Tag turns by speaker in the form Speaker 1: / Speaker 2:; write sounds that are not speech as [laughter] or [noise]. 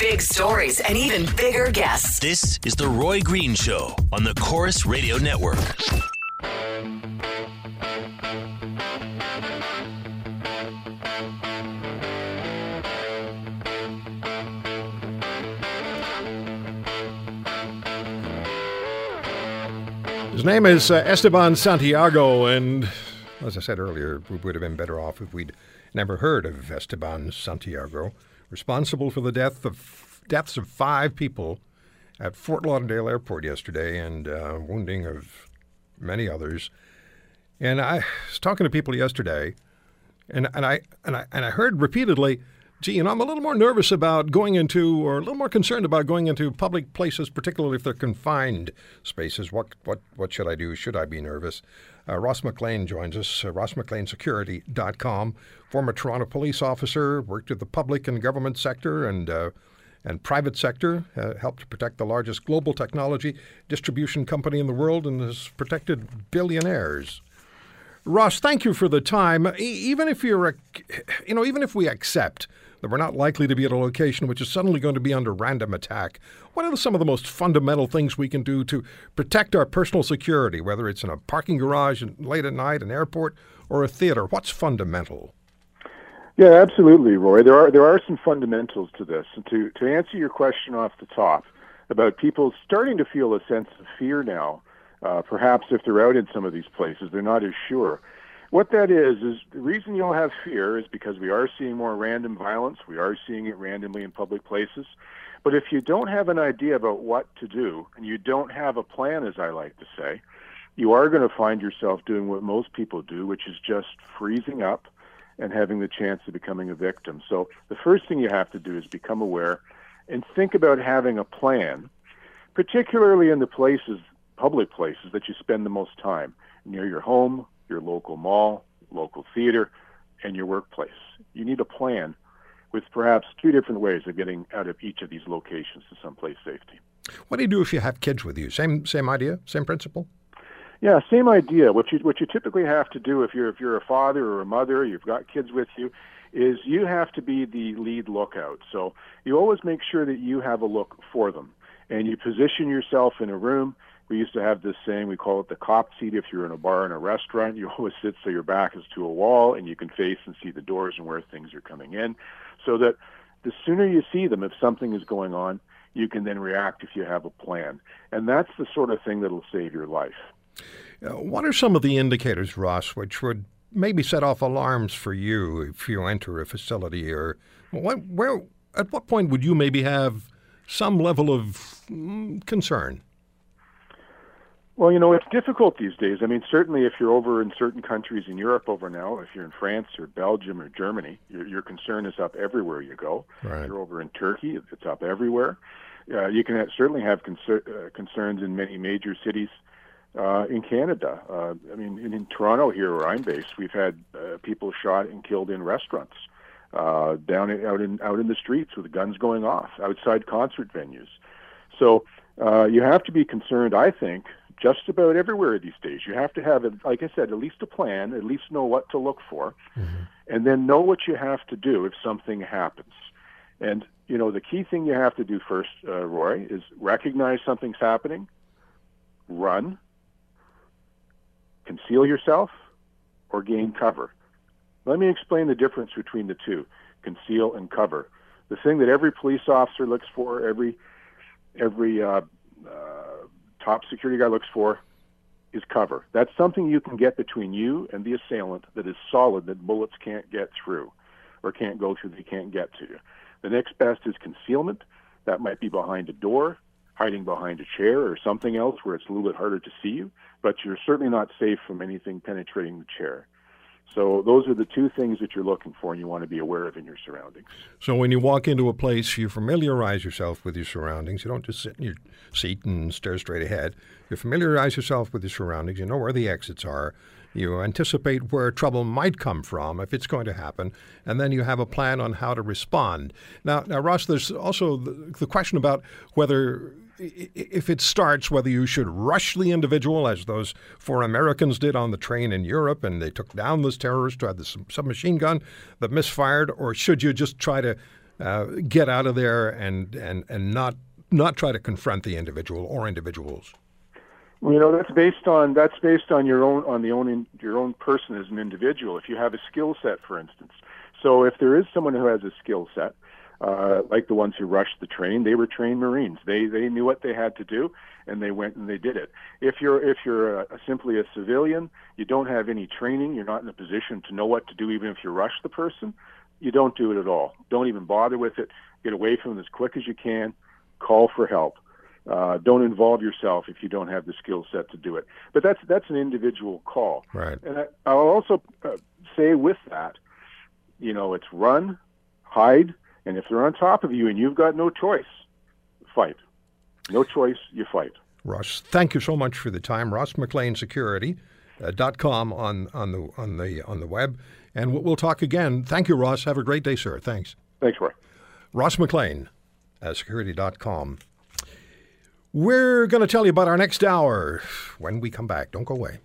Speaker 1: Big stories and even bigger guests.
Speaker 2: This is The Roy Green Show on the Corus Radio Network.
Speaker 3: His name is uh, Esteban Santiago, and as I said earlier, we would have been better off if we'd never heard of Esteban Santiago, responsible for the death of deaths of five people at Fort Lauderdale Airport yesterday and uh, wounding of many others. And I was talking to people yesterday, and, and I and I and I heard repeatedly gee, I'm a little more nervous about going into, or a little more concerned about going into public places, particularly if they're confined spaces. What what what should I do? Should I be nervous? Uh, Ross McLean joins us. Uh, RossMcLeanSecurity.com, former Toronto police officer, worked with the public and government sector and uh, and private sector, uh, helped to protect the largest global technology distribution company in the world, and has protected billionaires. Ross, thank you for the time. E- even if you're, you know, even if we accept that we're not likely to be at a location which is suddenly going to be under random attack. What are some of the most fundamental things we can do to protect our personal security, whether it's in a parking garage late at night, an airport, or a theater? What's fundamental?
Speaker 4: Yeah, absolutely, Roy. There are there are some fundamentals to this. And to to answer your question off the top about people starting to feel a sense of fear now, uh, perhaps if they're out in some of these places, they're not as sure. What that is, is the reason you'll have fear is because we are seeing more random violence. We are seeing it randomly in public places. But if you don't have an idea about what to do, and you don't have a plan, as I like to say, you are going to find yourself doing what most people do, which is just freezing up and having the chance of becoming a victim. So the first thing you have to do is become aware and think about having a plan, particularly in the places, public places that you spend the most time, near your home, your local mall, local theater, and your workplace. You need a plan with perhaps two different ways of getting out of each of these locations to someplace safety.
Speaker 3: What do you do if you have kids with you? Same same idea, same principle.
Speaker 4: Yeah, same idea. What you what you typically have to do if you're if you're a father or a mother, you've got kids with you, is you have to be the lead lookout. So you always make sure that you have a look for them, and you position yourself in a room we used to have this saying, we call it the cop seat. If you're in a bar and a restaurant, you [laughs] always sit so your back is to a wall and you can face and see the doors and where things are coming in. So that the sooner you see them, if something is going on, you can then react if you have a plan. And that's the sort of thing that'll save your life.
Speaker 3: Uh, what are some of the indicators, Ross, which would maybe set off alarms for you if you enter a facility or what, where, at what point would you maybe have some level of mm, concern?
Speaker 4: Well, you know, it's difficult these days. I mean, certainly if you're over in certain countries in Europe over now, if you're in France or Belgium or Germany, your, your concern is up everywhere you go.
Speaker 3: Right.
Speaker 4: If you're over in Turkey, it's up everywhere. Uh, you can have, certainly have uh, concerns in many major cities uh, in Canada. Uh, I mean, in, in Toronto, here where I'm based, we've had uh, people shot and killed in restaurants, uh, down in, out in out in the streets with guns going off outside concert venues. So uh, you have to be concerned, I think, just about everywhere these days. You have to have, like I said, at least a plan, at least know what to look for, mm-hmm. and then know what you have to do if something happens. And you know, the key thing you have to do first, uh, Roy, is recognize something's happening, run, conceal yourself, or gain cover. Let me explain the difference between the two: conceal and cover. The thing that every police officer looks for, every every uh, uh, top security guy looks for is cover. That's something you can get between you and the assailant that is solid that bullets can't get through or can't go through, they can't get to you. The next best is concealment. That might be behind a door, hiding behind a chair or something else where it's a little bit harder to see you, but you're certainly not safe from anything penetrating the chair. So those are the two things that you're looking for and you want to be aware of in your surroundings.
Speaker 3: So when you walk into a place, you familiarize yourself with your surroundings. You don't just sit in your seat and stare straight ahead. You familiarize yourself with your surroundings. You know where the exits are. You anticipate where trouble might come from if it's going to happen, and then you have a plan on how to respond. Now, now Ross, there's also the, the question about whether if it starts, whether you should rush the individual, as those four Americans did on the train in Europe, and they took down this terrorist who had the submachine gun that misfired, or should you just try to uh, get out of there and, and, and not not try to confront the individual or individuals?
Speaker 4: Well, you know that's based on that's based on your own on the own in, your own person as an individual. If you have a skill set, for instance, so if there is someone who has a skill set, uh, like the ones who rushed the train, they were trained Marines. They they knew what they had to do, and they went and they did it. If you're if you're a, a, simply a civilian, you don't have any training. You're not in a position to know what to do, even if you rush the person. You don't do it at all. Don't even bother with it. Get away from them as quick as you can. Call for help. Uh, don't involve yourself if you don't have the skill set to do it. But that's that's an individual call.
Speaker 3: Right.
Speaker 4: And I, will also uh, say with that, you know, it's run, hide, and if they're on top of you and you've got no choice, fight. No choice, you fight.
Speaker 3: Ross, thank you so much for the time. Ross McLean Security. Uh, dot com on, on the on the on the web, and we'll talk again. Thank you, Ross. Have a great day, sir. Thanks.
Speaker 4: Thanks, Roy.
Speaker 3: Ross McLean, at security.com. We're going to tell you about our next hour when we come back. Don't go away.